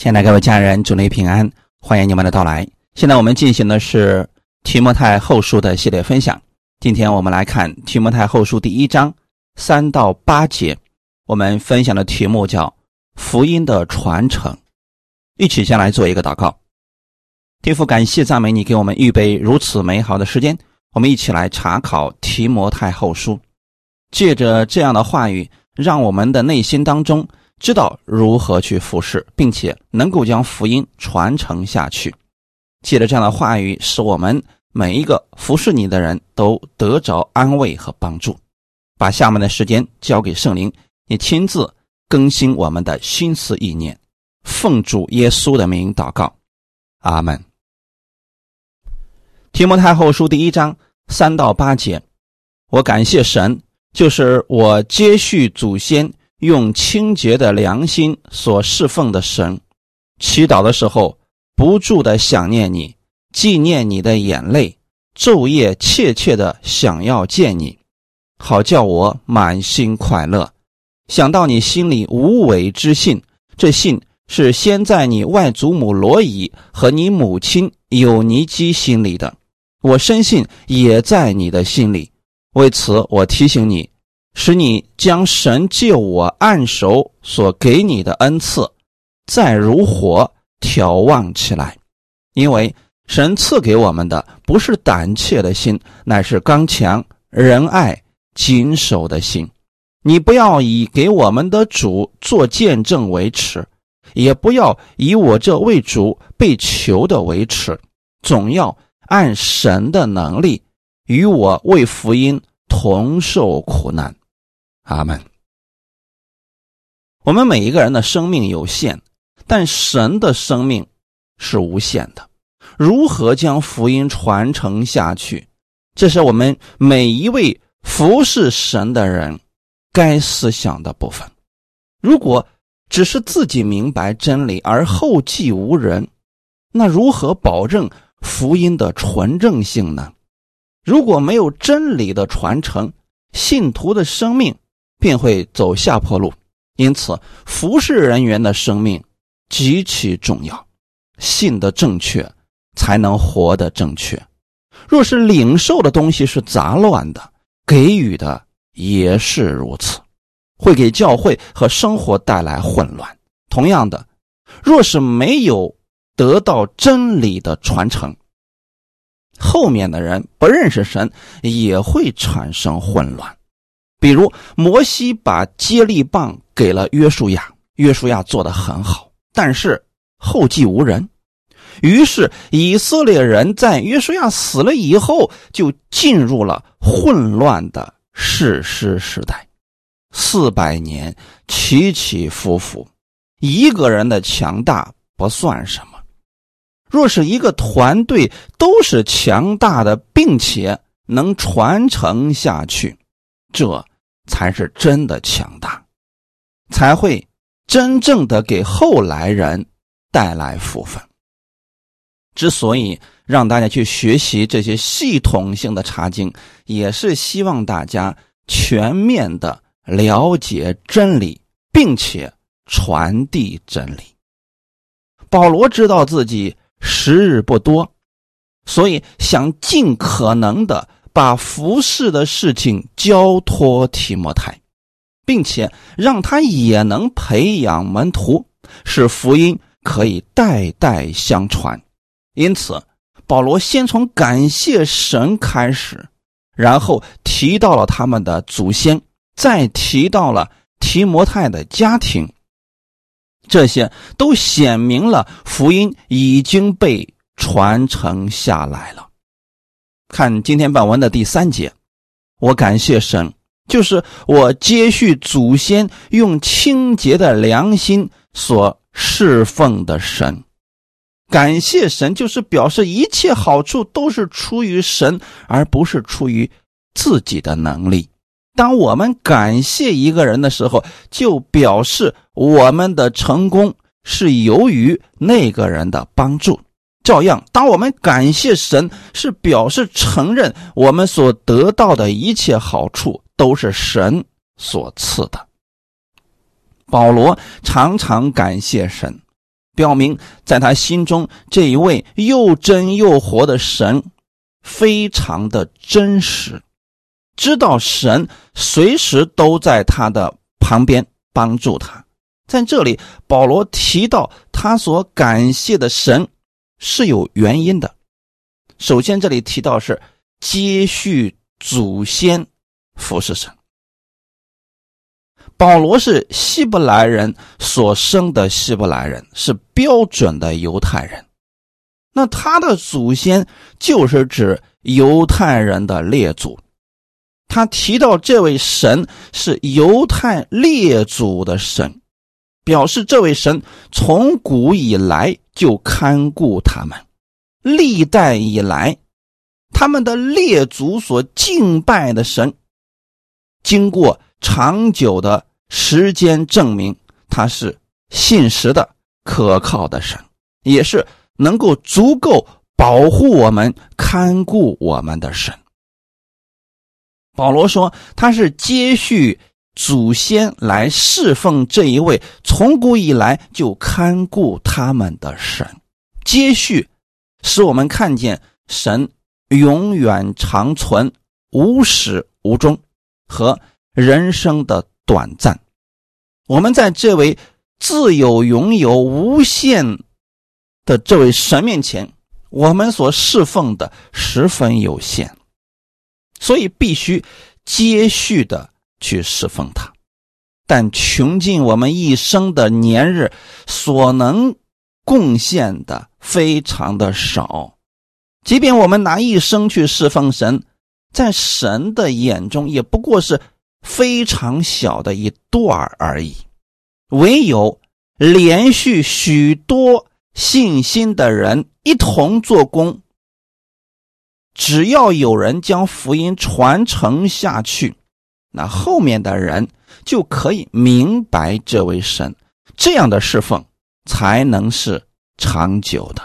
亲爱的各位家人，祝你平安，欢迎你们的到来。现在我们进行的是提摩太后书的系列分享。今天我们来看提摩太后书第一章三到八节，我们分享的题目叫“福音的传承”。一起先来做一个祷告。天父，感谢赞美你，给我们预备如此美好的时间。我们一起来查考提摩太后书，借着这样的话语，让我们的内心当中。知道如何去服侍，并且能够将福音传承下去。借着这样的话语，使我们每一个服侍你的人都得着安慰和帮助。把下面的时间交给圣灵，你亲自更新我们的心思意念。奉主耶稣的名祷告，阿门。提摩太后书第一章三到八节，我感谢神，就是我接续祖先。用清洁的良心所侍奉的神，祈祷的时候不住的想念你，纪念你的眼泪，昼夜切切的想要见你，好叫我满心快乐。想到你心里无伪之信，这信是先在你外祖母罗伊和你母亲有尼基心里的，我深信也在你的心里。为此，我提醒你。使你将神借我按手所给你的恩赐，再如火眺望起来，因为神赐给我们的不是胆怯的心，乃是刚强、仁爱、谨守的心。你不要以给我们的主做见证为耻，也不要以我这为主被求的为耻，总要按神的能力与我为福音同受苦难。阿门。我们每一个人的生命有限，但神的生命是无限的。如何将福音传承下去？这是我们每一位服侍神的人该思想的部分。如果只是自己明白真理而后继无人，那如何保证福音的纯正性呢？如果没有真理的传承，信徒的生命。便会走下坡路，因此服侍人员的生命极其重要。信的正确，才能活得正确。若是领受的东西是杂乱的，给予的也是如此，会给教会和生活带来混乱。同样的，若是没有得到真理的传承，后面的人不认识神，也会产生混乱。比如摩西把接力棒给了约书亚，约书亚做得很好，但是后继无人。于是以色列人在约书亚死了以后，就进入了混乱的世师时代。四百年起起伏伏，一个人的强大不算什么。若是一个团队都是强大的，并且能传承下去，这。才是真的强大，才会真正的给后来人带来福分。之所以让大家去学习这些系统性的查经，也是希望大家全面的了解真理，并且传递真理。保罗知道自己时日不多，所以想尽可能的。把服侍的事情交托提摩太，并且让他也能培养门徒，使福音可以代代相传。因此，保罗先从感谢神开始，然后提到了他们的祖先，再提到了提摩太的家庭，这些都显明了福音已经被传承下来了。看今天本文的第三节，我感谢神，就是我接续祖先用清洁的良心所侍奉的神。感谢神，就是表示一切好处都是出于神，而不是出于自己的能力。当我们感谢一个人的时候，就表示我们的成功是由于那个人的帮助。照样，当我们感谢神，是表示承认我们所得到的一切好处都是神所赐的。保罗常常感谢神，表明在他心中这一位又真又活的神非常的真实，知道神随时都在他的旁边帮助他。在这里，保罗提到他所感谢的神是有原因的。首先，这里提到是接续祖先服侍神。保罗是希伯来人所生的希伯来人，是标准的犹太人。那他的祖先就是指犹太人的列祖。他提到这位神是犹太列祖的神，表示这位神从古以来就看顾他们，历代以来他们的列祖所敬拜的神，经过长久的。时间证明他是信实的、可靠的神，也是能够足够保护我们、看顾我们的神。保罗说，他是接续祖先来侍奉这一位从古以来就看顾他们的神。接续使我们看见神永远长存、无始无终和人生的。短暂，我们在这位自有、拥有、无限的这位神面前，我们所侍奉的十分有限，所以必须接续的去侍奉他。但穷尽我们一生的年日，所能贡献的非常的少。即便我们拿一生去侍奉神，在神的眼中，也不过是。非常小的一段而已，唯有连续许多信心的人一同做工，只要有人将福音传承下去，那后面的人就可以明白这位神，这样的侍奉才能是长久的。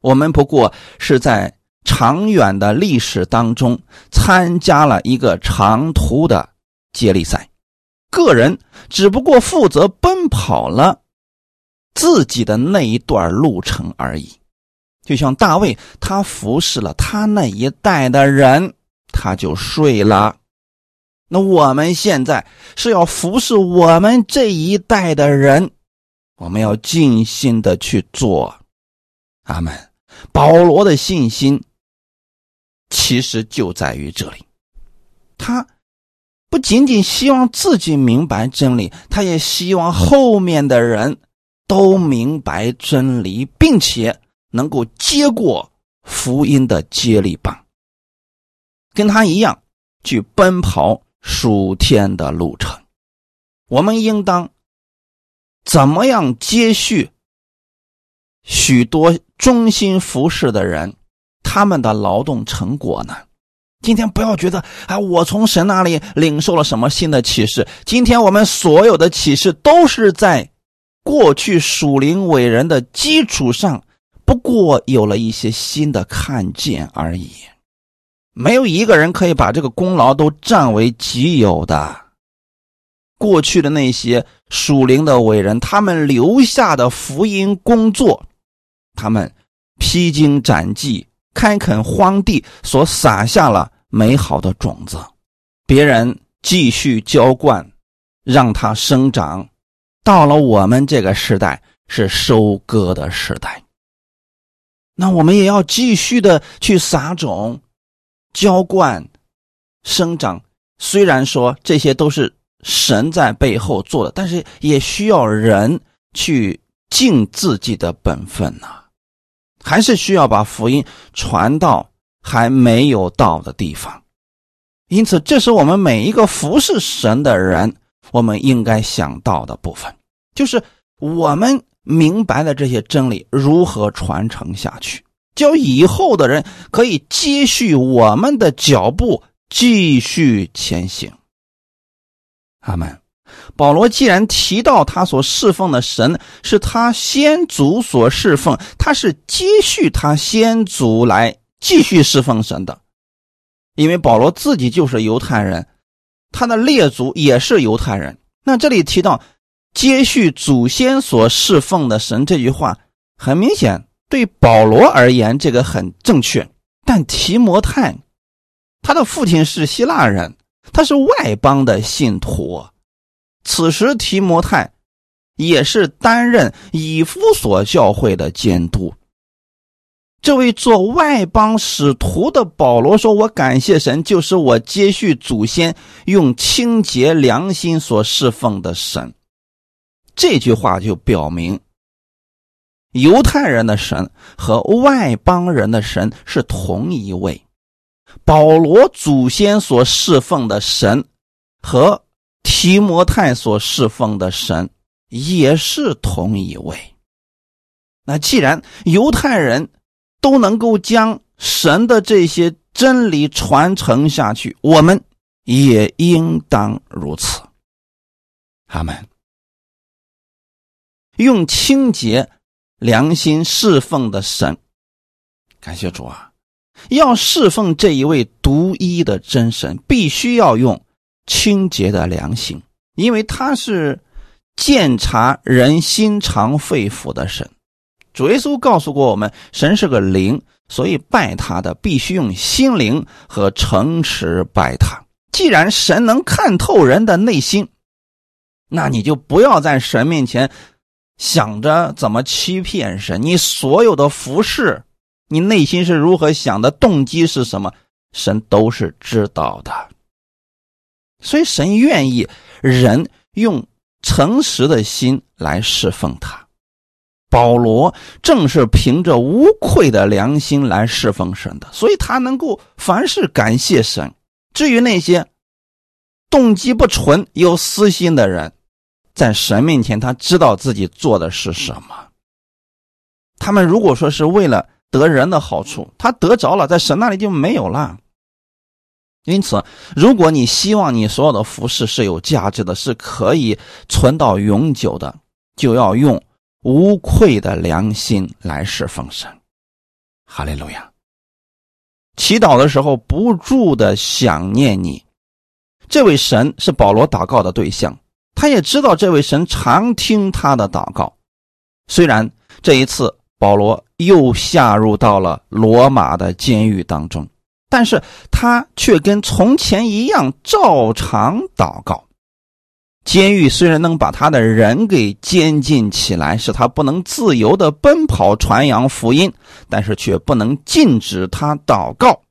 我们不过是在。长远的历史当中，参加了一个长途的接力赛，个人只不过负责奔跑了自己的那一段路程而已。就像大卫，他服侍了他那一代的人，他就睡了。那我们现在是要服侍我们这一代的人，我们要尽心的去做。阿门。保罗的信心。其实就在于这里，他不仅仅希望自己明白真理，他也希望后面的人都明白真理，并且能够接过福音的接力棒，跟他一样去奔跑数天的路程。我们应当怎么样接续许多忠心服侍的人？他们的劳动成果呢？今天不要觉得啊，我从神那里领受了什么新的启示。今天我们所有的启示都是在过去属灵伟人的基础上，不过有了一些新的看见而已。没有一个人可以把这个功劳都占为己有的。过去的那些属灵的伟人，他们留下的福音工作，他们披荆斩棘。开垦荒地，所撒下了美好的种子，别人继续浇灌，让它生长。到了我们这个时代，是收割的时代。那我们也要继续的去撒种、浇灌、生长。虽然说这些都是神在背后做的，但是也需要人去尽自己的本分呐。还是需要把福音传到还没有到的地方，因此，这是我们每一个服侍神的人，我们应该想到的部分，就是我们明白的这些真理如何传承下去，叫以后的人可以接续我们的脚步，继续前行。阿门。保罗既然提到他所侍奉的神是他先祖所侍奉，他是接续他先祖来继续侍奉神的，因为保罗自己就是犹太人，他的列祖也是犹太人。那这里提到接续祖先所侍奉的神这句话，很明显对保罗而言这个很正确。但提摩太，他的父亲是希腊人，他是外邦的信徒。此时提摩太也是担任以夫所教会的监督。这位做外邦使徒的保罗说：“我感谢神，就是我接续祖先用清洁良心所侍奉的神。”这句话就表明，犹太人的神和外邦人的神是同一位。保罗祖先所侍奉的神和提摩太所侍奉的神也是同一位。那既然犹太人，都能够将神的这些真理传承下去，我们也应当如此。阿门。用清洁良心侍奉的神，感谢主啊！要侍奉这一位独一的真神，必须要用清洁的良心，因为他是鉴察人心肠肺腑的神。主耶稣告诉过我们，神是个灵，所以拜他的必须用心灵和诚实拜他。既然神能看透人的内心，那你就不要在神面前想着怎么欺骗神。你所有的服饰，你内心是如何想的，动机是什么，神都是知道的。所以神愿意人用诚实的心来侍奉他。保罗正是凭着无愧的良心来侍奉神的，所以他能够凡事感谢神。至于那些动机不纯、有私心的人，在神面前，他知道自己做的是什么。他们如果说是为了得人的好处，他得着了，在神那里就没有了。因此，如果你希望你所有的服饰是有价值的，是可以存到永久的，就要用。无愧的良心来侍奉神，哈利路亚！祈祷的时候不住的想念你，这位神是保罗祷告的对象，他也知道这位神常听他的祷告。虽然这一次保罗又下入到了罗马的监狱当中，但是他却跟从前一样照常祷告。监狱虽然能把他的人给监禁起来，使他不能自由的奔跑传扬福音，但是却不能禁止他祷告。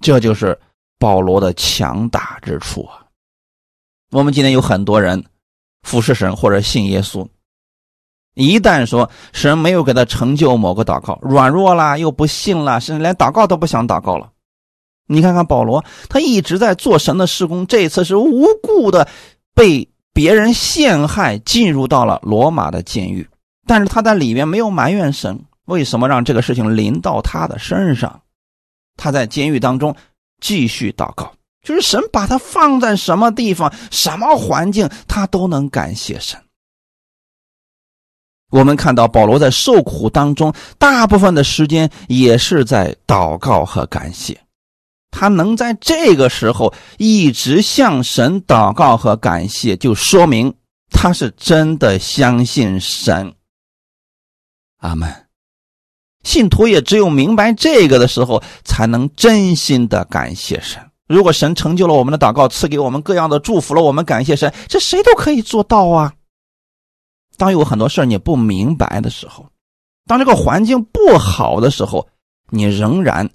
这就是保罗的强大之处啊！我们今天有很多人服侍神或者信耶稣，一旦说神没有给他成就某个祷告，软弱啦，又不信了，甚至连祷告都不想祷告了。你看看保罗，他一直在做神的施工，这一次是无故的。被别人陷害，进入到了罗马的监狱，但是他在里面没有埋怨神，为什么让这个事情临到他的身上？他在监狱当中继续祷告，就是神把他放在什么地方、什么环境，他都能感谢神。我们看到保罗在受苦当中，大部分的时间也是在祷告和感谢。他能在这个时候一直向神祷告和感谢，就说明他是真的相信神。阿门。信徒也只有明白这个的时候，才能真心的感谢神。如果神成就了我们的祷告，赐给我们各样的祝福了，我们感谢神，这谁都可以做到啊。当有很多事你不明白的时候，当这个环境不好的时候，你仍然。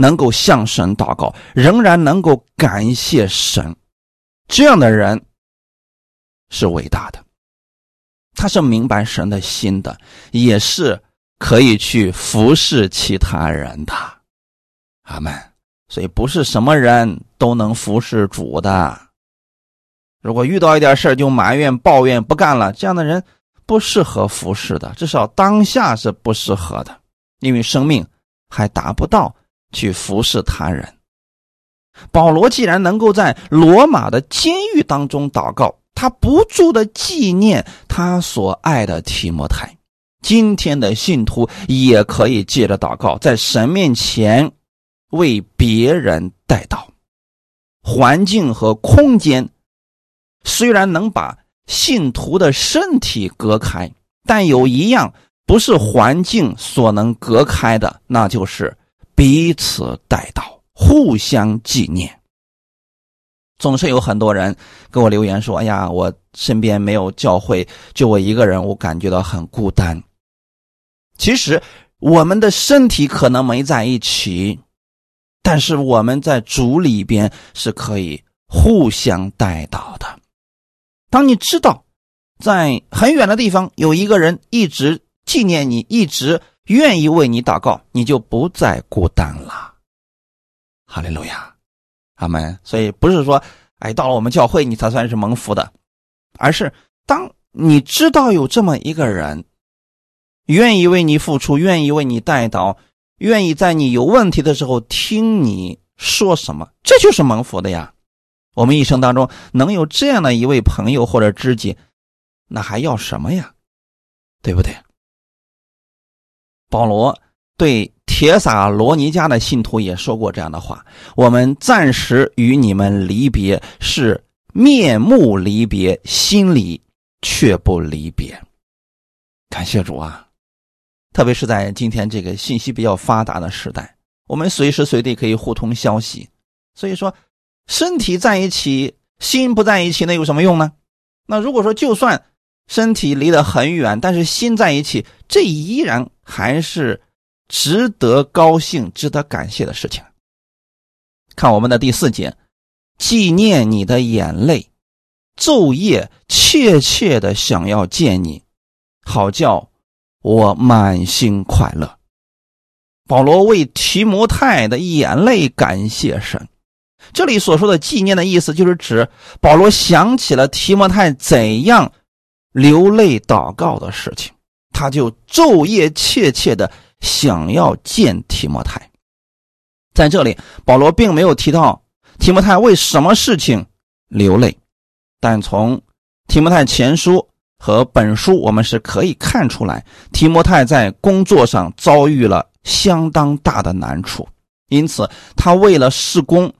能够向神祷告，仍然能够感谢神，这样的人是伟大的。他是明白神的心的，也是可以去服侍其他人的。阿门。所以不是什么人都能服侍主的。如果遇到一点事就埋怨、抱怨、不干了，这样的人不适合服侍的，至少当下是不适合的，因为生命还达不到。去服侍他人。保罗既然能够在罗马的监狱当中祷告，他不住的纪念他所爱的提摩太。今天的信徒也可以借着祷告，在神面前为别人代祷。环境和空间虽然能把信徒的身体隔开，但有一样不是环境所能隔开的，那就是彼此带祷，互相纪念。总是有很多人给我留言说：“哎呀，我身边没有教会，就我一个人，我感觉到很孤单。”其实，我们的身体可能没在一起，但是我们在主里边是可以互相带到的。当你知道在很远的地方有一个人一直纪念你，一直愿意为你祷告，你就不再孤单了。哈利路亚。阿门。所以不是说，哎，到了我们教会你才算是蒙福的，而是当你知道有这么一个人，愿意为你付出，愿意为你带祷，愿意在你有问题的时候听你说什么，这就是蒙福的呀。我们一生当中能有这样的一位朋友或者知己，那还要什么呀？对不对？保罗对。铁撒罗尼迦的信徒也说过这样的话：“我们暂时与你们离别，是面目离别，心里却不离别。”感谢主啊！特别是在今天这个信息比较发达的时代，我们随时随地可以互通消息。所以说，身体在一起，心不在一起，那有什么用呢？那如果说就算身体离得很远，但是心在一起，这依然还是。值得高兴、值得感谢的事情。看我们的第四节，纪念你的眼泪，昼夜切切的想要见你，好叫我满心快乐。保罗为提摩太的眼泪感谢神。这里所说的纪念的意思，就是指保罗想起了提摩太怎样流泪祷告的事情，他就昼夜切切的。想要见提摩太，在这里保罗并没有提到提摩太为什么事情流泪，但从提摩太前书和本书，我们是可以看出来，提摩太在工作上遭遇了相当大的难处，因此他为了事工，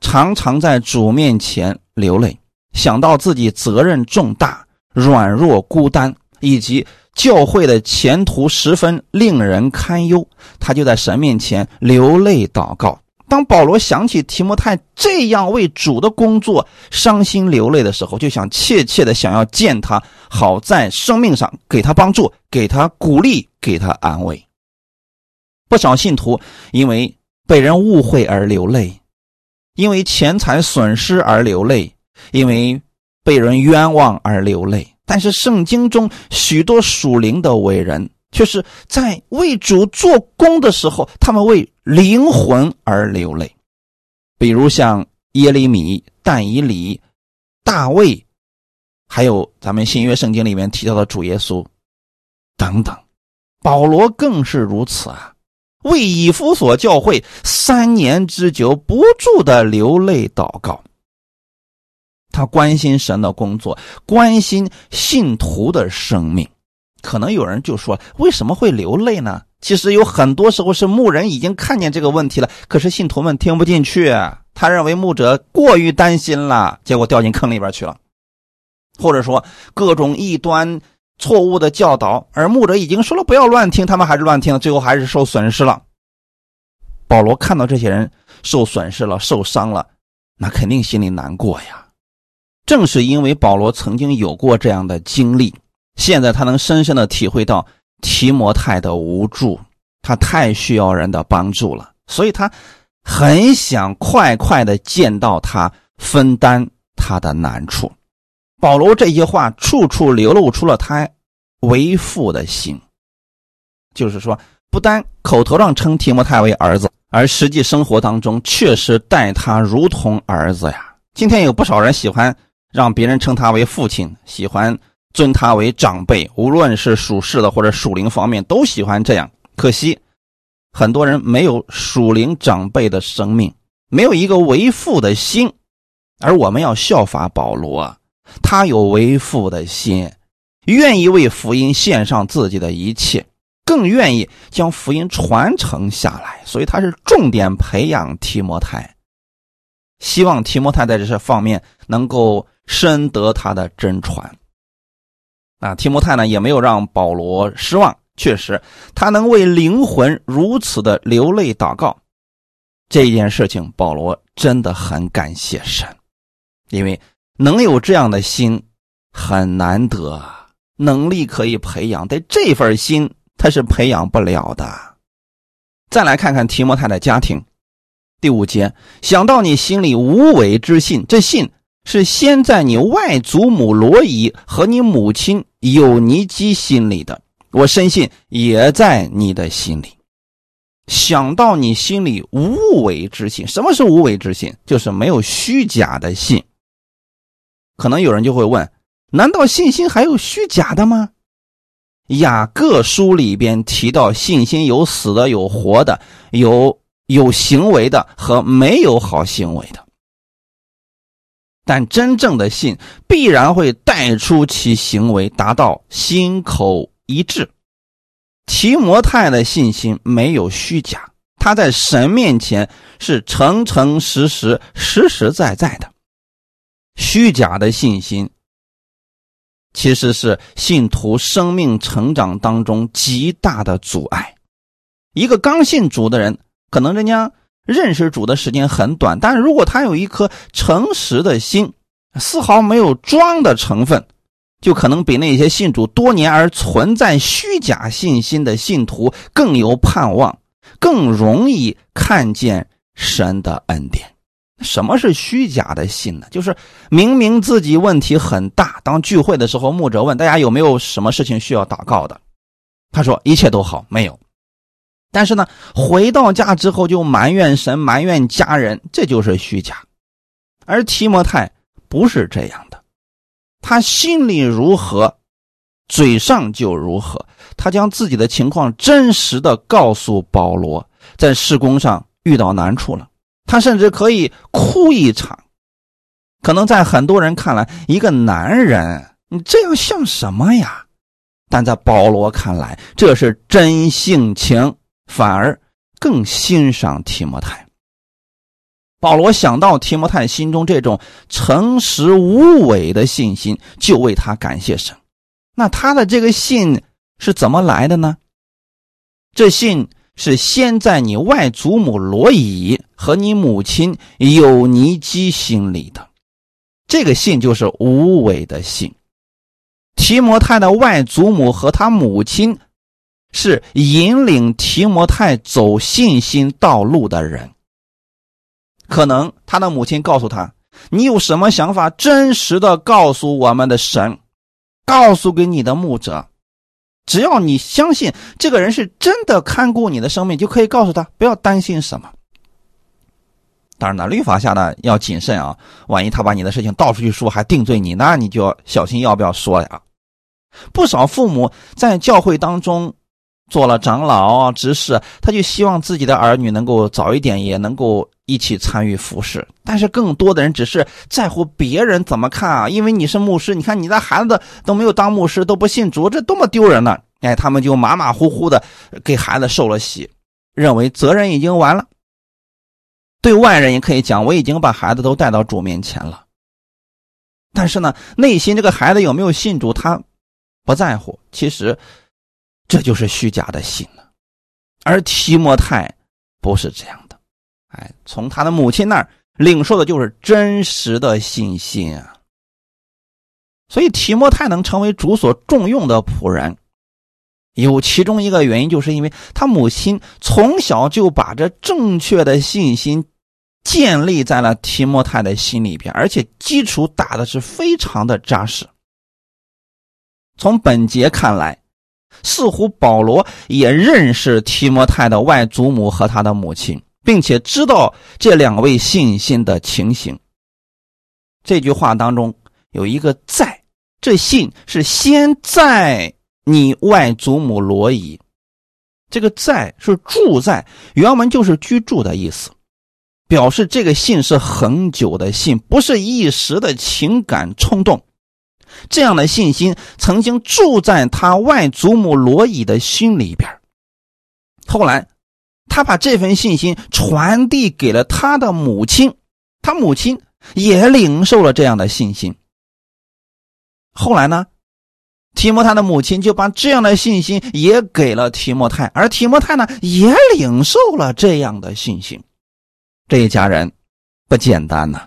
常常在主面前流泪，想到自己责任重大、软弱、孤单，以及。教会的前途十分令人堪忧，他就在神面前流泪祷告。当保罗想起提摩太这样为主的工作伤心流泪的时候，就想切切的想要见他，好在生命上给他帮助，给他鼓励，给他安慰。不少信徒因为被人误会而流泪，因为钱财损失而流泪，因为被人冤枉而流泪。但是圣经中许多属灵的伟人，却是在为主做工的时候，他们为灵魂而流泪。比如像耶利米、但以理、大卫，还有咱们新约圣经里面提到的主耶稣等等。保罗更是如此啊，为以弗所教会三年之久不住的流泪祷告。他关心神的工作，关心信徒的生命。可能有人就说：“为什么会流泪呢？”其实有很多时候是牧人已经看见这个问题了，可是信徒们听不进去。他认为牧者过于担心了，结果掉进坑里边去了。或者说各种异端、错误的教导，而牧者已经说了不要乱听，他们还是乱听，最后还是受损失了。保罗看到这些人受损失了、受伤了，那肯定心里难过呀。正是因为保罗曾经有过这样的经历，现在他能深深的体会到提摩太的无助，他太需要人的帮助了，所以他很想快快的见到他，分担他的难处。保罗这些话处处流露出了他为父的心，就是说，不单口头上称提摩太为儿子，而实际生活当中确实待他如同儿子呀。今天有不少人喜欢。让别人称他为父亲，喜欢尊他为长辈，无论是属世的或者属灵方面，都喜欢这样。可惜，很多人没有属灵长辈的生命，没有一个为父的心。而我们要效法保罗，他有为父的心，愿意为福音献上自己的一切，更愿意将福音传承下来。所以他是重点培养提摩太，希望提摩太在这些方面能够。深得他的真传。啊，提摩太呢也没有让保罗失望，确实他能为灵魂如此的流泪祷告，这件事情保罗真的很感谢神，因为能有这样的心很难得，能力可以培养，但这份心他是培养不了的。再来看看提摩太的家庭，第五节，想到你心里无伪之信，这信。是先在你外祖母罗伊和你母亲有尼基心里的，我深信也在你的心里。想到你心里无为之信，什么是无为之信？就是没有虚假的信。可能有人就会问：难道信心还有虚假的吗？雅各书里边提到信心有死的，有活的，有有行为的和没有好行为的。但真正的信必然会带出其行为，达到心口一致。提摩太的信心没有虚假，他在神面前是诚诚实实、实实在在的。虚假的信心其实是信徒生命成长当中极大的阻碍。一个刚信主的人，可能人家。认识主的时间很短，但是如果他有一颗诚实的心，丝毫没有装的成分，就可能比那些信主多年而存在虚假信心的信徒更有盼望，更容易看见神的恩典。什么是虚假的信呢？就是明明自己问题很大，当聚会的时候，牧者问大家有没有什么事情需要祷告的，他说一切都好，没有。但是呢，回到家之后就埋怨神、埋怨家人，这就是虚假。而提摩太不是这样的，他心里如何，嘴上就如何。他将自己的情况真实的告诉保罗，在施工上遇到难处了，他甚至可以哭一场。可能在很多人看来，一个男人，你这样像什么呀？但在保罗看来，这是真性情。反而更欣赏提摩太。保罗想到提摩太心中这种诚实无伪的信心，就为他感谢神。那他的这个信是怎么来的呢？这信是先在你外祖母罗以和你母亲有尼基心里的。这个信就是无伪的信。提摩太的外祖母和他母亲。是引领提摩太走信心道路的人。可能他的母亲告诉他：“你有什么想法，真实的告诉我们的神，告诉给你的牧者。只要你相信这个人是真的看顾你的生命，就可以告诉他不要担心什么。当然了，律法下呢要谨慎啊，万一他把你的事情到处去说，还定罪你，那你就要小心要不要说呀。不少父母在教会当中。”做了长老啊，执事，他就希望自己的儿女能够早一点，也能够一起参与服侍。但是更多的人只是在乎别人怎么看啊，因为你是牧师，你看你的孩子都没有当牧师，都不信主，这多么丢人呢！哎，他们就马马虎虎的给孩子受了洗，认为责任已经完了。对外人也可以讲，我已经把孩子都带到主面前了。但是呢，内心这个孩子有没有信主，他不在乎。其实。这就是虚假的信了，而提摩太不是这样的，哎，从他的母亲那儿领受的就是真实的信心啊。所以提摩太能成为主所重用的仆人，有其中一个原因，就是因为他母亲从小就把这正确的信心建立在了提摩太的心里边，而且基础打的是非常的扎实。从本节看来。似乎保罗也认识提摩太的外祖母和他的母亲，并且知道这两位信心的情形。这句话当中有一个“在”，这信是先在你外祖母罗伊。这个“在”是住在，原文就是居住的意思，表示这个信是很久的信，不是一时的情感冲动。这样的信心曾经住在他外祖母罗伊的心里边，后来他把这份信心传递给了他的母亲，他母亲也领受了这样的信心，后来呢，提摩太的母亲就把这样的信心也给了提摩太，而提摩太呢，也领受了这样的信心。这一家人不简单呐，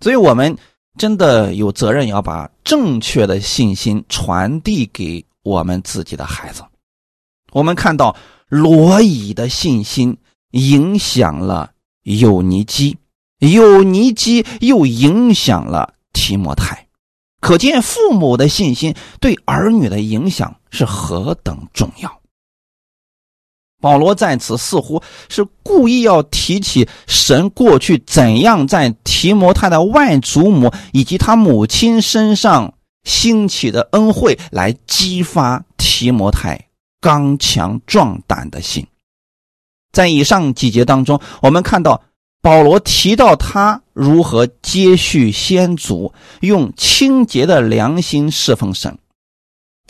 所以我们真的有责任要把正确的信心传递给我们自己的孩子。我们看到罗伊的信心影响了有尼基，有尼基又影响了提摩太，可见父母的信心对儿女的影响是何等重要。保罗在此似乎是故意要提起神过去怎样在提摩太的外祖母以及他母亲身上兴起的恩惠，来激发提摩太刚强壮胆的心。在以上几节当中，我们看到保罗提到他如何接续先祖，用清洁的良心侍奉神。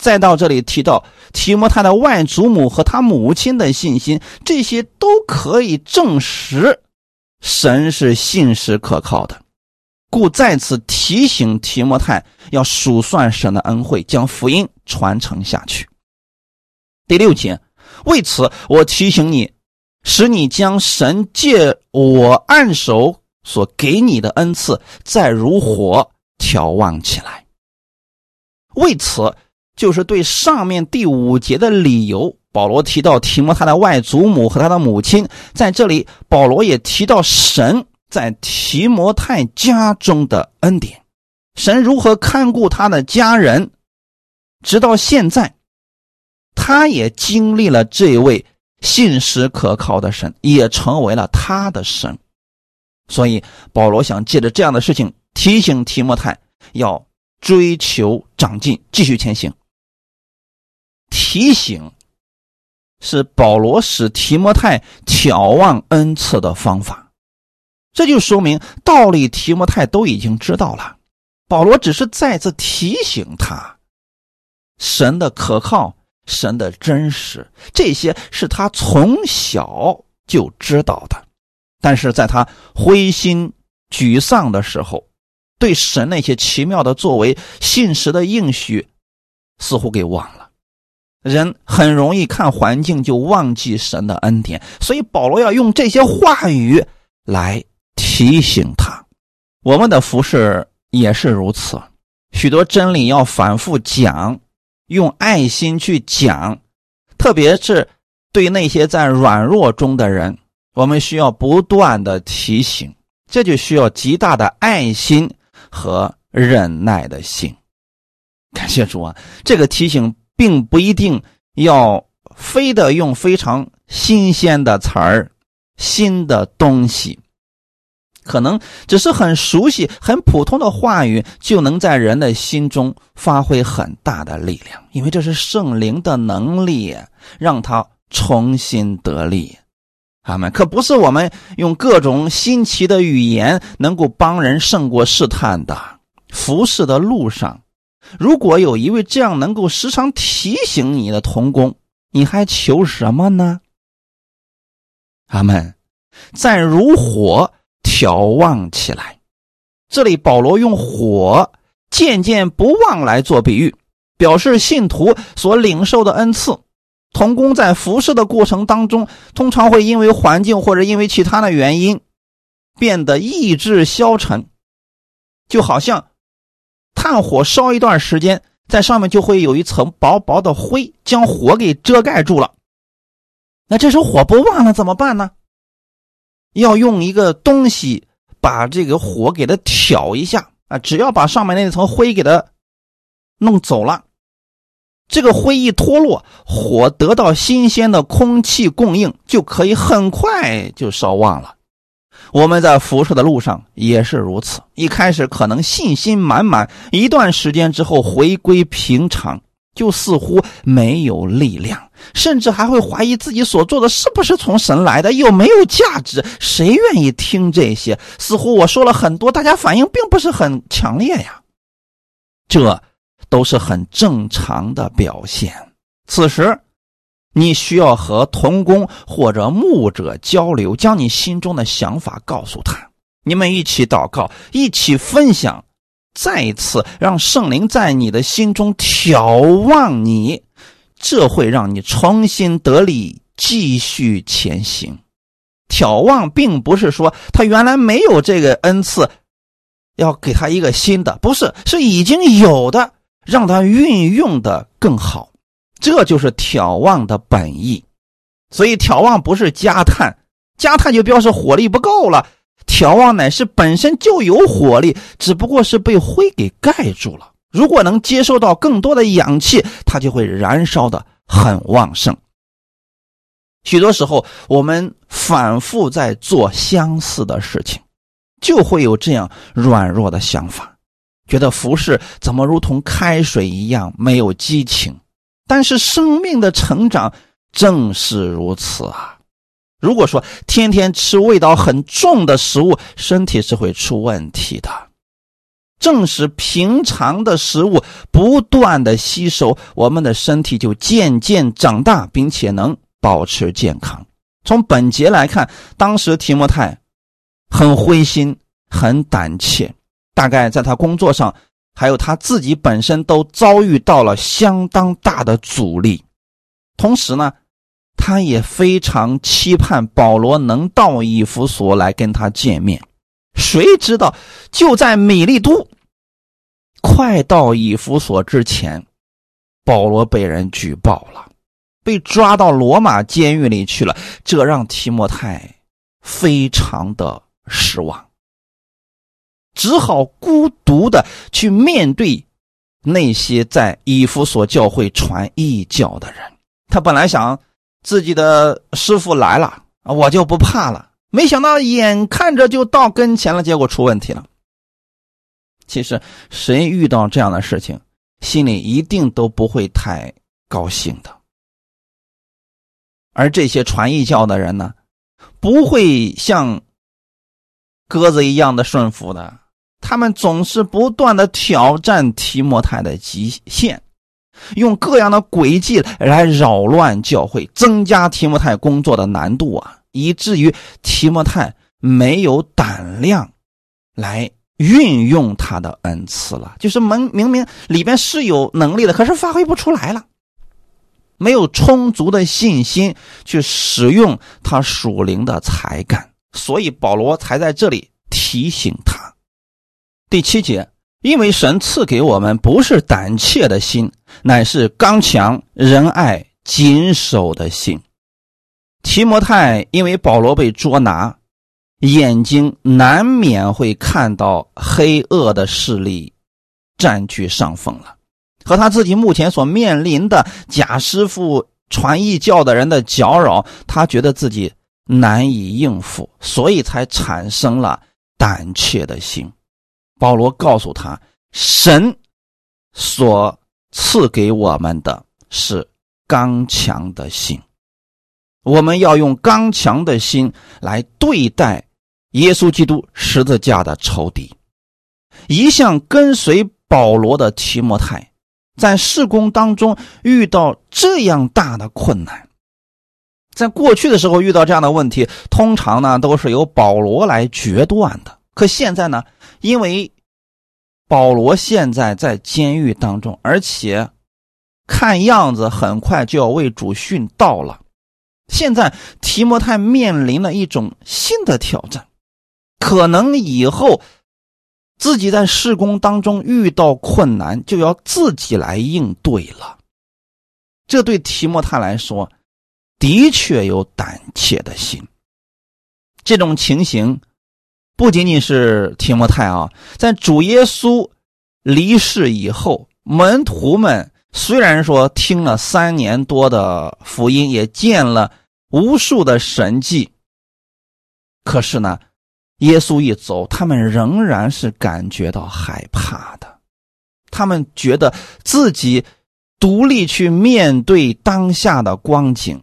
再到这里提到提摩太的外祖母和他母亲的信心，这些都可以证实神是信实可靠的，故在此提醒提摩太要数算神的恩惠，将福音传承下去。第六节，为此我提醒你，使你将神借我按手所给你的恩赐，再如火眺望起来。为此。就是对上面第五节的理由，保罗提到提摩太的外祖母和他的母亲，在这里保罗也提到神在提摩太家中的恩典，神如何看顾他的家人，直到现在，他也经历了这位信实可靠的神，也成为了他的神，所以保罗想借着这样的事情提醒提摩太要追求长进，继续前行。提醒是保罗使提摩太眺望恩赐的方法，这就说明道理提摩太都已经知道了。保罗只是再次提醒他，神的可靠，神的真实，这些是他从小就知道的。但是在他灰心沮丧的时候，对神那些奇妙的作为、信实的应许，似乎给忘了。人很容易看环境就忘记神的恩典，所以保罗要用这些话语来提醒他。我们的服饰也是如此，许多真理要反复讲，用爱心去讲，特别是对那些在软弱中的人，我们需要不断的提醒，这就需要极大的爱心和忍耐的心。感谢主啊，这个提醒。并不一定要非得用非常新鲜的词儿、新的东西，可能只是很熟悉、很普通的话语，就能在人的心中发挥很大的力量。因为这是圣灵的能力，让他重新得力。阿门。可不是我们用各种新奇的语言能够帮人胜过试探的。服侍的路上。如果有一位这样能够时常提醒你的童工，你还求什么呢？阿门。再如火眺望起来，这里保罗用火渐渐不忘来做比喻，表示信徒所领受的恩赐。童工在服侍的过程当中，通常会因为环境或者因为其他的原因，变得意志消沉，就好像。炭火烧一段时间，在上面就会有一层薄薄的灰，将火给遮盖住了。那这时候火不旺了怎么办呢？要用一个东西把这个火给它挑一下啊！只要把上面那层灰给它弄走了，这个灰一脱落，火得到新鲜的空气供应，就可以很快就烧旺了。我们在辐射的路上也是如此，一开始可能信心满满，一段时间之后回归平常，就似乎没有力量，甚至还会怀疑自己所做的是不是从神来的，有没有价值？谁愿意听这些？似乎我说了很多，大家反应并不是很强烈呀，这都是很正常的表现。此时。你需要和童工或者牧者交流，将你心中的想法告诉他。你们一起祷告，一起分享，再一次让圣灵在你的心中眺望你，这会让你重新得力，继续前行。眺望并不是说他原来没有这个恩赐，要给他一个新的，不是，是已经有的，让他运用的更好。这就是眺望的本意。所以眺望不是加炭，加炭就表示火力不够了。眺望乃是本身就有火力，只不过是被灰给盖住了。如果能接受到更多的氧气，它就会燃烧的很旺盛。许多时候，我们反复在做相似的事情，就会有这样软弱的想法，觉得服饰怎么如同开水一样没有激情。但是生命的成长正是如此啊。如果说天天吃味道很重的食物，身体是会出问题的。正是平常的食物不断的吸收，我们的身体就渐渐长大，并且能保持健康。从本节来看，当时提摩太很灰心、很胆怯，大概在他工作上，还有他自己本身都遭遇到了相当大的阻力。同时呢。他也非常期盼保罗能到以弗所来跟他见面，谁知道就在米利都快到以弗所之前，保罗被人举报了，被抓到罗马监狱里去了。这让提摩太非常的失望，只好孤独的去面对那些在以弗所教会传异教的人。他本来想。自己的师傅来了我就不怕了。没想到眼看着就到跟前了，结果出问题了。其实谁遇到这样的事情，心里一定都不会太高兴的。而这些传异教的人呢，不会像鸽子一样的顺服的，他们总是不断的挑战提摩太的极限。用各样的诡计来扰乱教会，增加提摩太工作的难度啊，以至于提摩太没有胆量来运用他的恩赐了。就是明明明里边是有能力的，可是发挥不出来了，没有充足的信心去使用他属灵的才干，所以保罗才在这里提醒他。第七节。因为神赐给我们不是胆怯的心，乃是刚强、仁爱、谨守的心。提摩太因为保罗被捉拿，眼睛难免会看到黑恶的势力占据上风了，和他自己目前所面临的假师傅传异教的人的搅扰，他觉得自己难以应付，所以才产生了胆怯的心。保罗告诉他：“神所赐给我们的是刚强的心，我们要用刚强的心来对待耶稣基督十字架的仇敌。一向跟随保罗的提摩太，在事工当中遇到这样大的困难，在过去的时候遇到这样的问题，通常呢都是由保罗来决断的。可现在呢？”因为保罗现在在监狱当中，而且看样子很快就要为主殉道了。现在提摩太面临了一种新的挑战，可能以后自己在施工当中遇到困难，就要自己来应对了。这对提摩太来说，的确有胆怯的心。这种情形。不仅仅是提摩太啊，在主耶稣离世以后，门徒们虽然说听了三年多的福音，也见了无数的神迹，可是呢，耶稣一走，他们仍然是感觉到害怕的。他们觉得自己独立去面对当下的光景，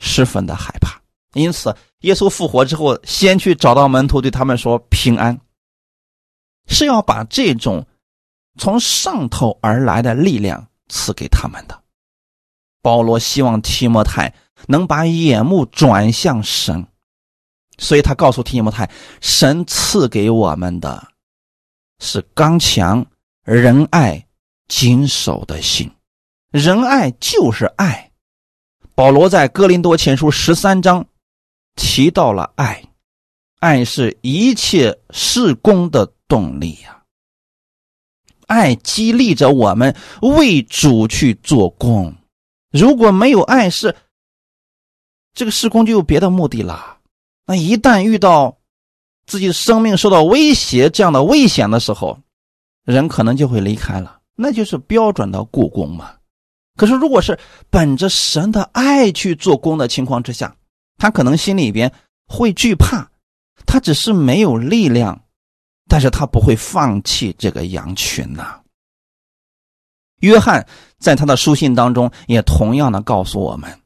十分的害怕，因此。耶稣复活之后，先去找到门徒，对他们说：“平安。”是要把这种从上头而来的力量赐给他们的。保罗希望提摩太能把眼目转向神，所以他告诉提摩太：“神赐给我们的是刚强、仁爱、谨守的心。仁爱就是爱。保罗在哥林多前书十三章提到了爱，爱是一切事工的动力呀。爱激励着我们为主去做工。如果没有爱，是这个施工就有别的目的了。那一旦遇到自己的生命受到威胁这样的危险的时候，人可能就会离开了。那就是标准的故宫嘛。可是如果是本着神的爱去做工的情况之下，他可能心里边会惧怕，他只是没有力量，但是他不会放弃这个羊群呐。约翰在他的书信当中也同样的告诉我们，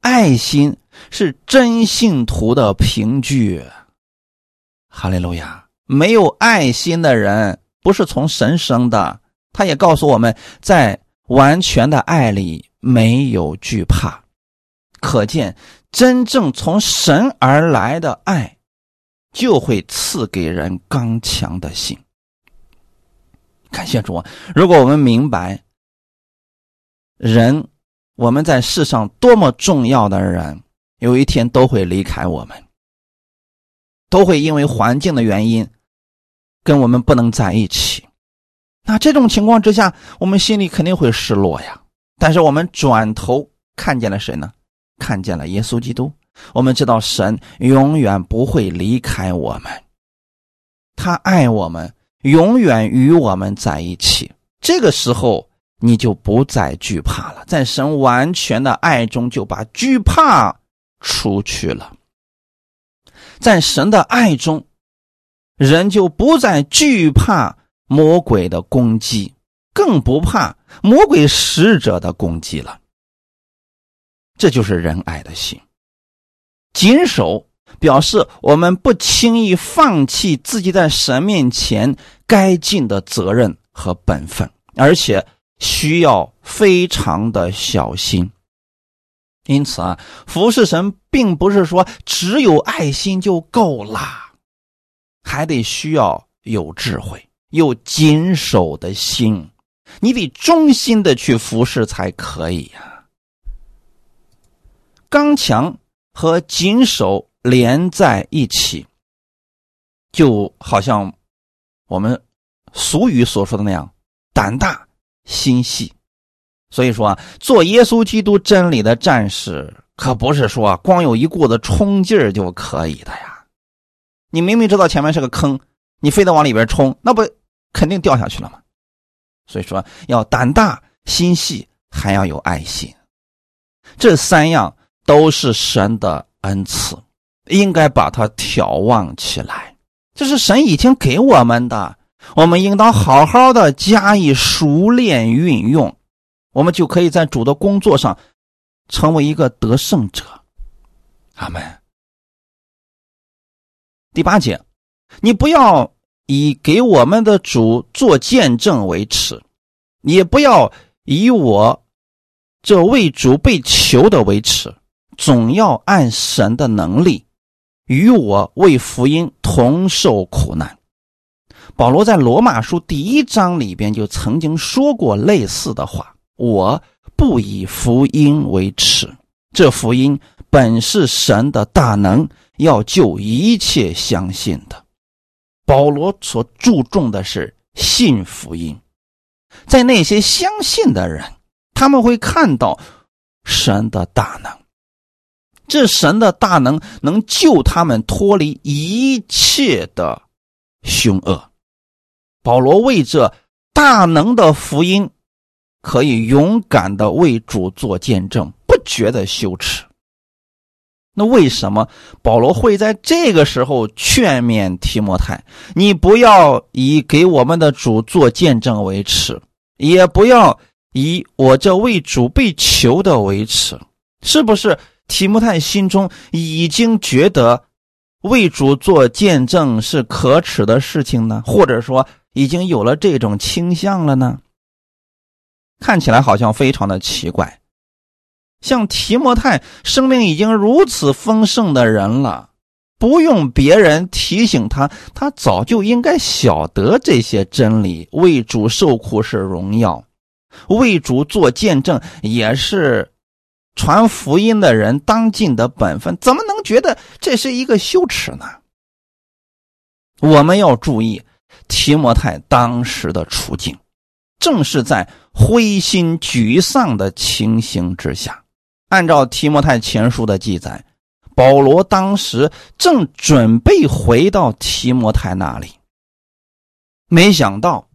爱心是真信徒的凭据。哈利路亚！没有爱心的人不是从神生的。他也告诉我们在完全的爱里没有惧怕，可见真正从神而来的爱，就会赐给人刚强的心。感谢主！如果我们明白。人，我们在世上多么重要的人，有一天都会离开我们，都会因为环境的原因跟我们不能在一起。那这种情况之下，我们心里肯定会失落呀。但是我们转头看见了谁呢？看见了耶稣基督。我们知道神永远不会离开我们，他爱我们，永远与我们在一起。这个时候。你就不再惧怕了，在神完全的爱中，就把惧怕出去了。在神的爱中，人就不再惧怕魔鬼的攻击，更不怕魔鬼使者的攻击了。这就是仁爱的心。谨守表示我们不轻易放弃自己在神面前该尽的责任和本分，而且。需要非常的小心，因此啊，服侍神并不是说只有爱心就够啦，还得需要有智慧、有谨守的心，你得忠心的去服侍才可以呀。刚强和谨守连在一起，就好像我们俗语所说的那样，胆大。心细，所以说做耶稣基督真理的战士，可不是说光有一股子冲劲儿就可以的呀。你明明知道前面是个坑，你非得往里边冲，那不肯定掉下去了吗？所以说要胆大心细，还要有爱心，这三样都是神的恩赐，应该把它眺望起来。这是神已经给我们的。我们应当好好的加以熟练运用，我们就可以在主的工作上成为一个得胜者。阿门。第八节，你不要以给我们的主做见证为耻，也不要以我这为主被求的为耻，总要按神的能力与我为福音同受苦难。保罗在罗马书第一章里边就曾经说过类似的话：“我不以福音为耻，这福音本是神的大能，要救一切相信的。”保罗所注重的是信福音，在那些相信的人，他们会看到神的大能，这神的大能能救他们脱离一切的凶恶。保罗为这大能的福音，可以勇敢的为主做见证，不觉得羞耻。那为什么保罗会在这个时候劝勉提摩太？你不要以给我们的主做见证为耻，也不要以我这为主被求的为耻。是不是提摩太心中已经觉得为主做见证是可耻的事情呢？或者说？已经有了这种倾向了呢，看起来好像非常的奇怪。像提摩太，生命已经如此丰盛的人了，不用别人提醒他，他早就应该晓得这些真理。为主受苦是荣耀，为主做见证也是传福音的人当尽的本分。怎么能觉得这是一个羞耻呢？我们要注意提摩太当时的处境，正是在灰心沮丧的情形之下。按照提摩太前书的记载。保罗当时正准备回到提摩太那里，没想到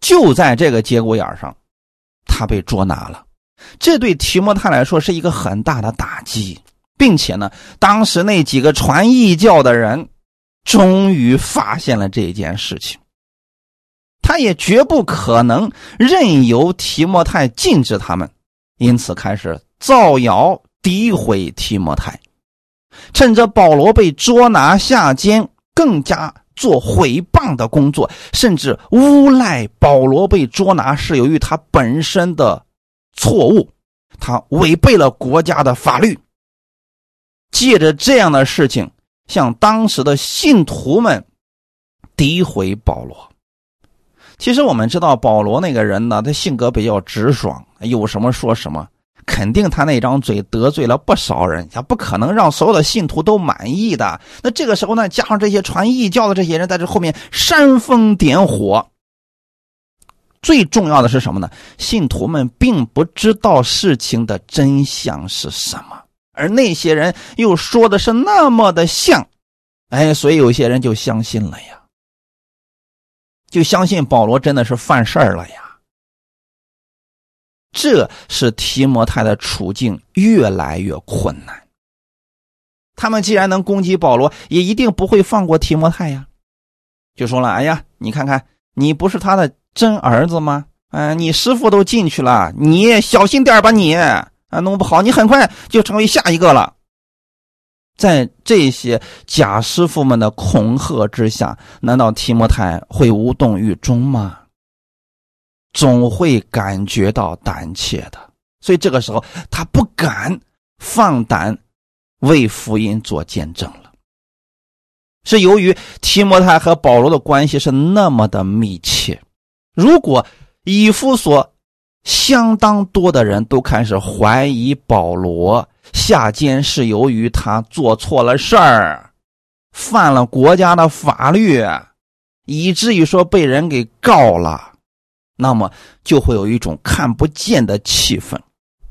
就在这个节骨眼上，他被捉拿了。这对提摩太来说是一个很大的打击，并且呢，当时那几个传异教的人终于发现了这件事情，他也绝不可能任由提摩太禁止他们，因此开始造谣诋毁提摩太。趁着保罗被捉拿下监，更加做毁谤的工作，甚至诬赖保罗被捉拿是由于他本身的错误，他违背了国家的法律。借着这样的事情，向当时的信徒们诋毁保罗。其实我们知道，保罗那个人呢，他性格比较直爽，有什么说什么。肯定他那张嘴得罪了不少人，他不可能让所有的信徒都满意的。那这个时候呢，加上这些传异教的这些人在这后面煽风点火。最重要的是什么呢？信徒们并不知道事情的真相是什么，而那些人又说的是那么的像，哎，所以有些人就相信了呀，就相信保罗真的是犯事儿了呀。这是提摩太的处境越来越困难。他们既然能攻击保罗，也一定不会放过提摩太呀。就说了：“哎呀，你看看，你不是他的真儿子吗？哎，你师傅都进去了，你小心点吧，你啊，弄不好你很快就成为下一个了。”在这些假师傅们的恐吓之下，难道提摩太会无动于衷吗？总会感觉到胆怯的，所以这个时候他不敢放胆为福音做见证了。是由于提摩太和保罗的关系是那么的密切，如果以夫所相当多的人都开始怀疑保罗下监是由于他做错了事儿，犯了国家的法律，以至于说被人给告了。那么就会有一种看不见的气氛，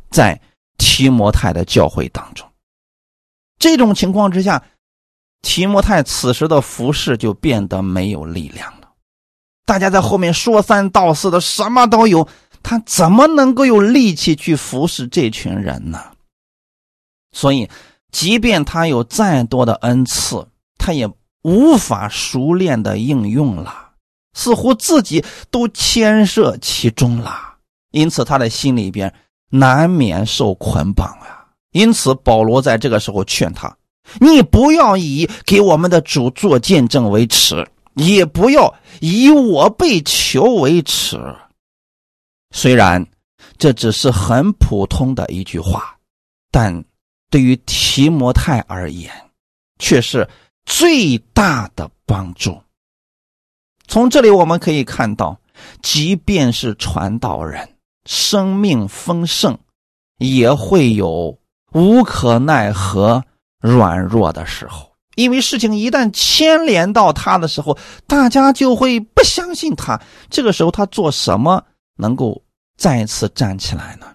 在提摩太的教会当中。这种情况之下，提摩太此时的服饰就变得没有力量。大家在后面说三道四的，什么都有，他怎么能够有力气去服侍这群人呢？所以，即便他有再多的恩赐，他也无法熟练的应用了。似乎自己都牵涉其中了，因此他的心里边难免受捆绑啊。因此保罗在这个时候劝他：“你不要以给我们的主做见证为耻，也不要以我被囚为耻。”虽然这只是很普通的一句话，但对于提摩太而言，却是最大的帮助。从这里我们可以看到，即便是传道人，生命丰盛，也会有无可奈何、软弱的时候。因为事情一旦牵连到他的时候，大家就会不相信他。这个时候，他做什么能够再次站起来呢？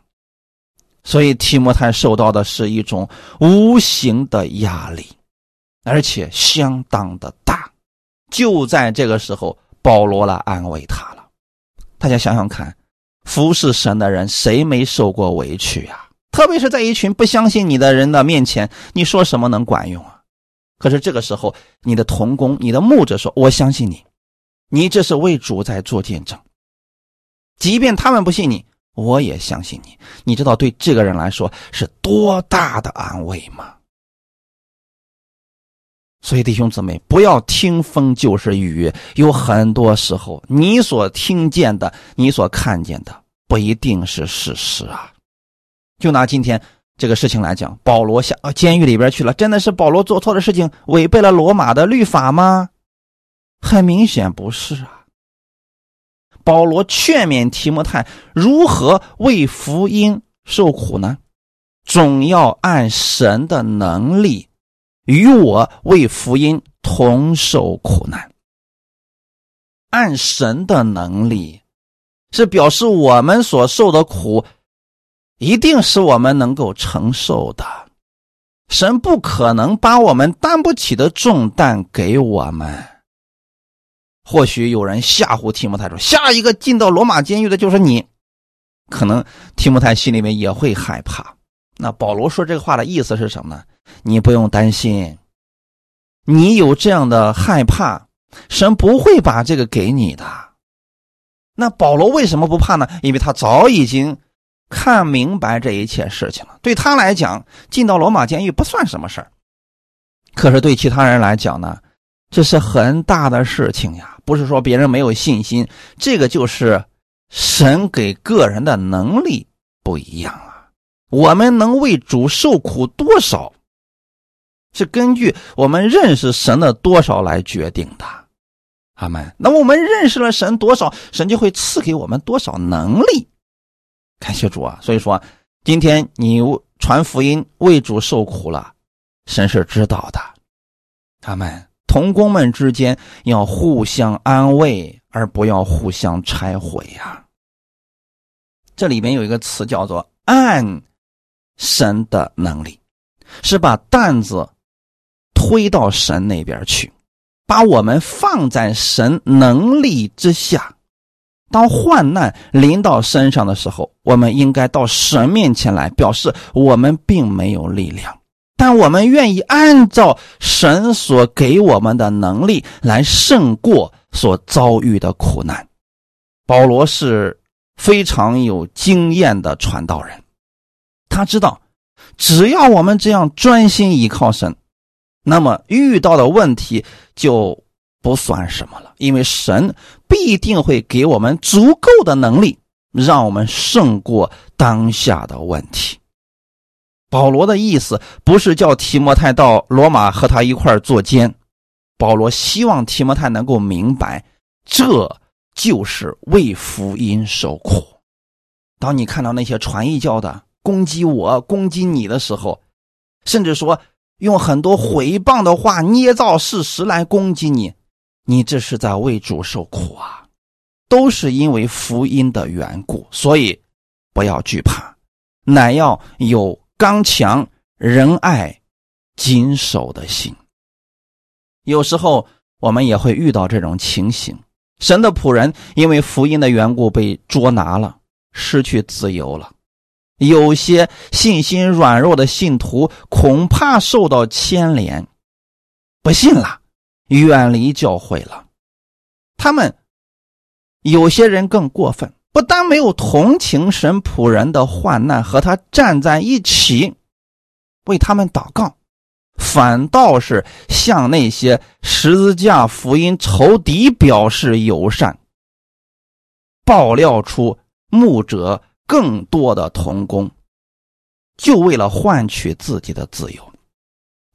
所以，提摩太受到的是一种无形的压力，而且相当的大。就在这个时候。保罗来安慰他了，大家想想看，服侍神的人谁没受过委屈呀？特别是在一群不相信你的人的面前，你说什么能管用啊？可是这个时候，你的同工、你的牧者说：“我相信你，你这是为主在做见证。即便他们不信你，我也相信你。你知道对这个人来说是多大的安慰吗？”所以，弟兄姊妹，不要听风就是雨。有很多时候，你所听见的、你所看见的，不一定是事实啊。就拿今天这个事情来讲，保罗下到监狱里边去了，真的是保罗做错的事情，违背了罗马的律法吗？很明显不是啊。保罗劝勉提摩太如何为福音受苦呢？总要按神的能力，与我为福音同受苦难。按神的能力，是表示我们所受的苦。一定是我们能够承受的，神不可能把我们担不起的重担给我们。或许有人吓唬提摩太说：“下一个进到罗马监狱的就是你。”可能提摩太心里面也会害怕。那保罗说这个话的意思是什么呢？你不用担心，你有这样的害怕，神不会把这个给你的。那保罗为什么不怕呢？因为他早已经。看明白这一切事情了，对他来讲，进到罗马监狱不算什么事儿。可是对其他人来讲呢，这是很大的事情呀。不是说别人没有信心，这个就是神给个人的能力不一样啊。我们能为主受苦多少，是根据我们认识神的多少来决定的。阿门。那我们认识了神多少，神就会赐给我们多少能力。感谢主啊！所以说，今天你传福音为主受苦了，神是知道的。他们同工们之间要互相安慰，而不要互相拆毁呀。这里面有一个词叫做“按神的能力”，是把担子推到神那边去，把我们放在神能力之下。当患难临到身上的时候，我们应该到神面前来，表示我们并没有力量，但我们愿意按照神所给我们的能力来胜过所遭遇的苦难。保罗是非常有经验的传道人，他知道，只要我们这样专心依靠神，那么遇到的问题就。不算什么了，因为神必定会给我们足够的能力，让我们胜过当下的问题。保罗的意思不是叫提摩太到罗马和他一块儿做监，保罗希望提摩太能够明白，这就是为福音受苦。当你看到那些传异教的攻击我、攻击你的时候，甚至说用很多毁谤的话、捏造事实来攻击你。你这是在为主受苦啊，都是因为福音的缘故，所以不要惧怕，乃要有刚强仁爱、谨守的心。有时候我们也会遇到这种情形：神的仆人因为福音的缘故被捉拿了，失去自由了；有些信心软弱的信徒恐怕受到牵连，不信了。远离教会了，他们有些人更过分，不但没有同情神仆人的患难，和他站在一起为他们祷告，反倒是向那些十字架福音仇敌表示友善，爆料出牧者更多的童工，就为了换取自己的自由。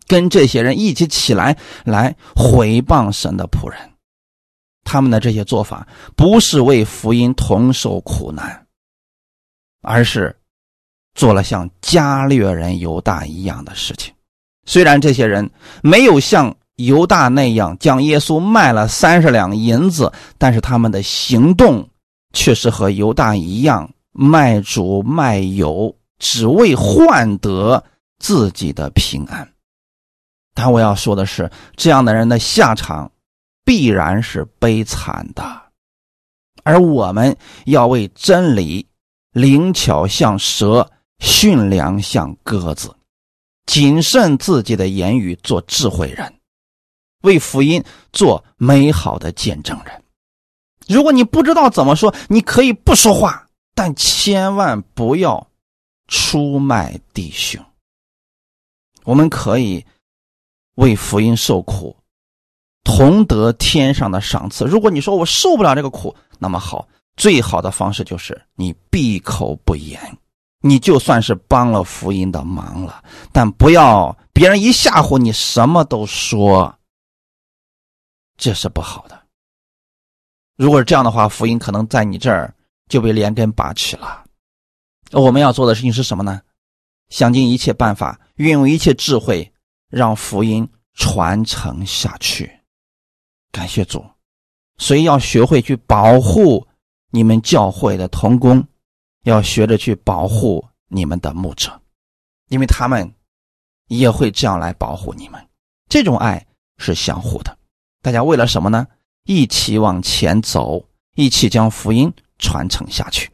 跟这些人一起起来，来毁谤神的仆人，他们的这些做法不是为福音同受苦难，而是做了像加略人犹大一样的事情。虽然这些人没有像犹大那样将耶稣卖了三十两银子，但是他们的行动却是和犹大一样卖主卖友，只为换得自己的平安。但我要说的是，这样的人的下场必然是悲惨的，而我们要为真理灵巧像蛇，驯良像鸽子，谨慎自己的言语，做智慧人，为福音做美好的见证人。如果你不知道怎么说，你可以不说话，但千万不要出卖弟兄。我们可以。为福音受苦，同得天上的赏赐。如果你说我受不了这个苦，那么好，最好的方式就是你闭口不言，你就算是帮了福音的忙了，但不要别人一吓唬你，什么都说，这是不好的。如果是这样的话，福音可能在你这儿就被连根拔起了。我们要做的事情是什么呢？想尽一切办法，运用一切智慧，让福音传承下去。感谢主，所以要学会去保护你们教会的童工，要学着去保护你们的牧者，因为他们也会这样来保护你们。这种爱是相互的，大家为了什么呢？一起往前走，一起将福音传承下去。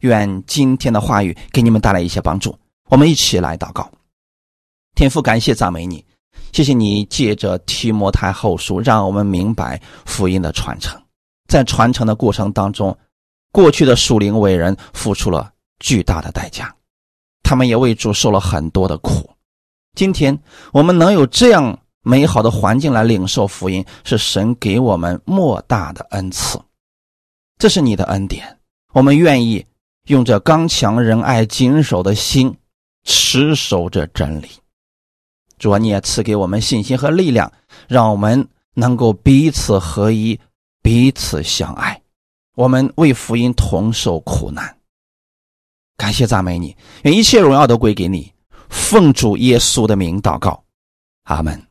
愿今天的话语给你们带来一些帮助。我们一起来祷告，天父，感谢赞美你。谢谢你借着提摩太后书，让我们明白福音的传承。在传承的过程当中，过去的属灵伟人付出了巨大的代价，他们也为主受了很多的苦。今天我们能有这样美好的环境来领受福音，是神给我们莫大的恩赐。这是你的恩典，我们愿意用这刚强仁爱谨守的心，持守着真理。主啊，你也赐给我们信心和力量，让我们能够彼此合一，彼此相爱。我们为福音同受苦难。感谢赞美你，愿一切荣耀都归给你。奉主耶稣的名祷告，阿门。